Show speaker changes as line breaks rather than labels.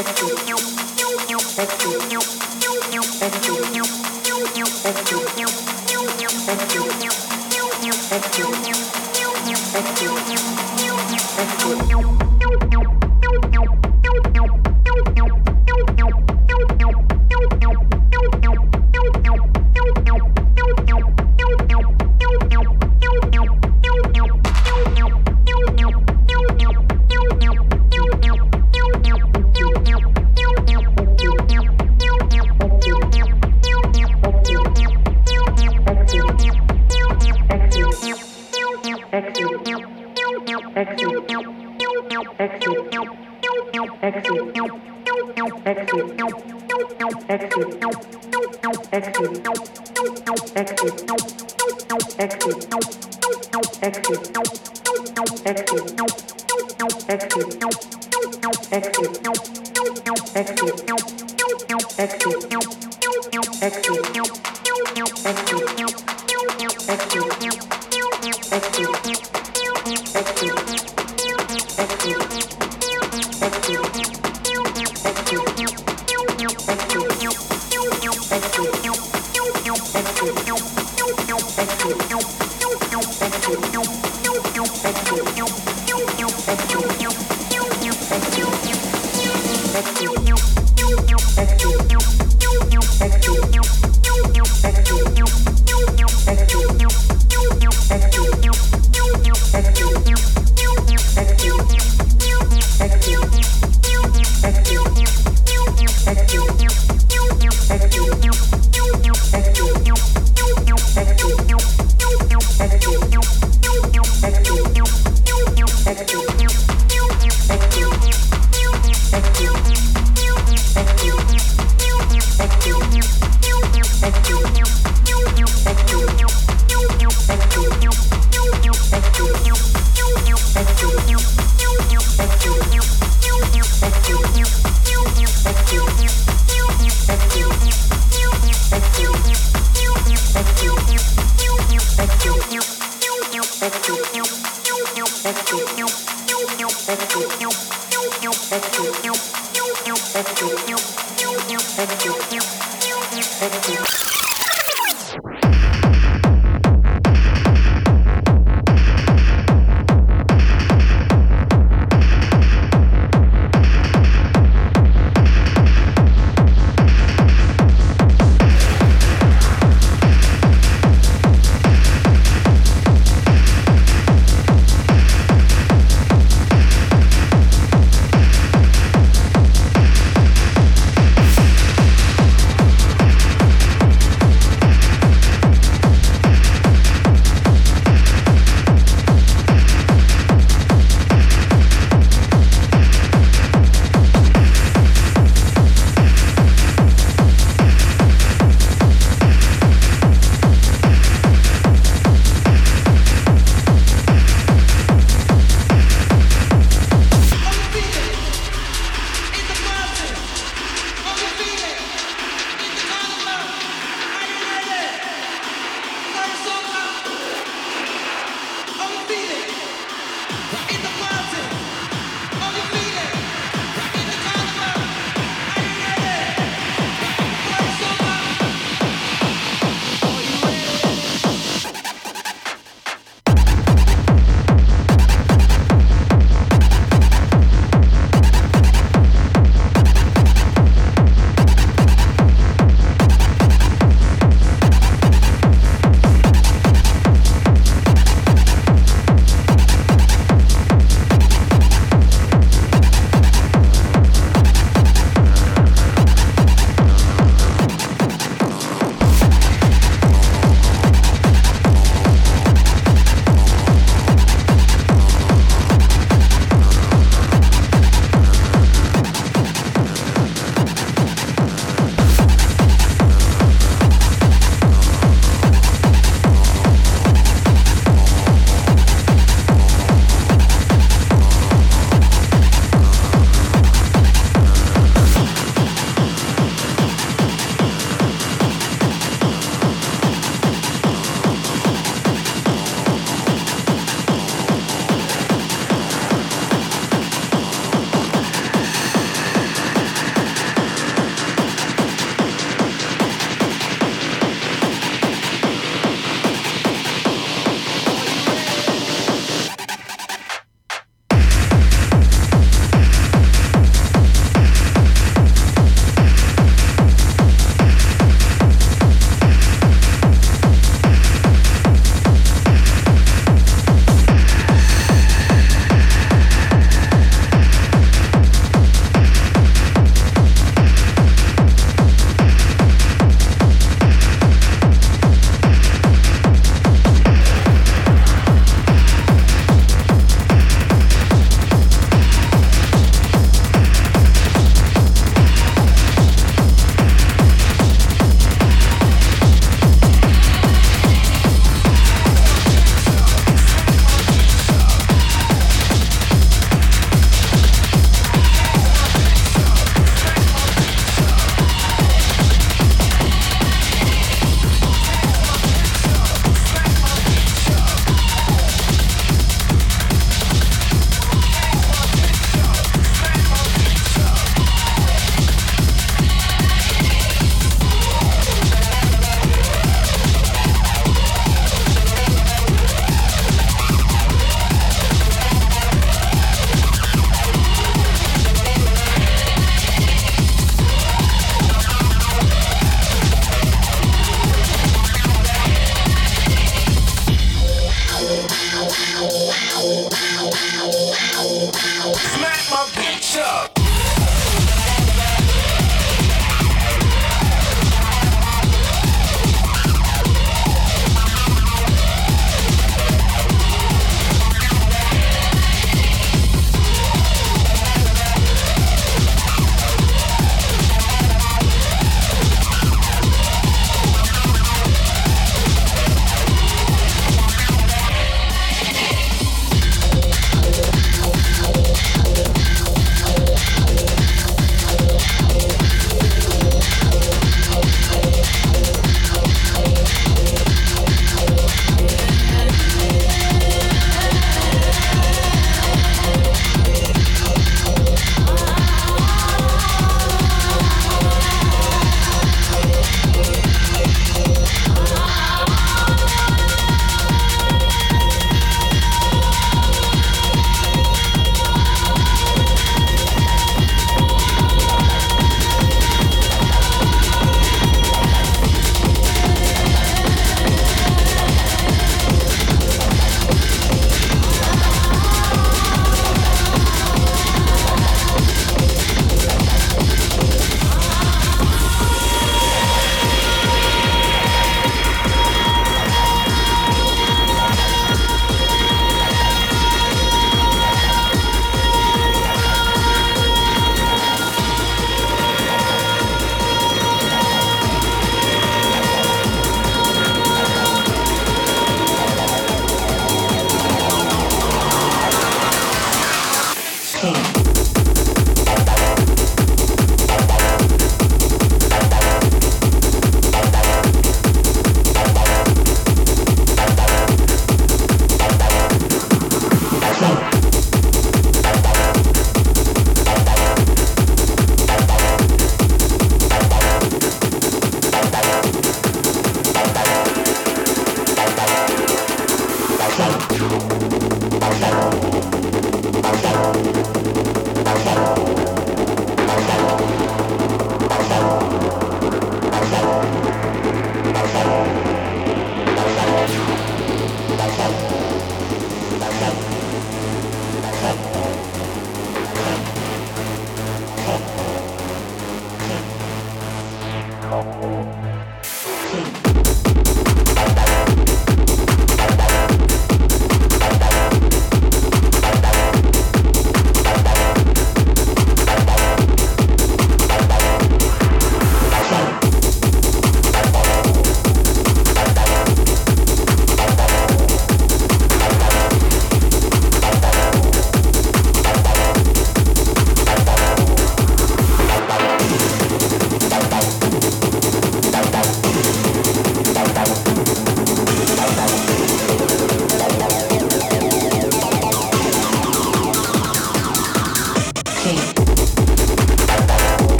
affected. exit, exit, exit.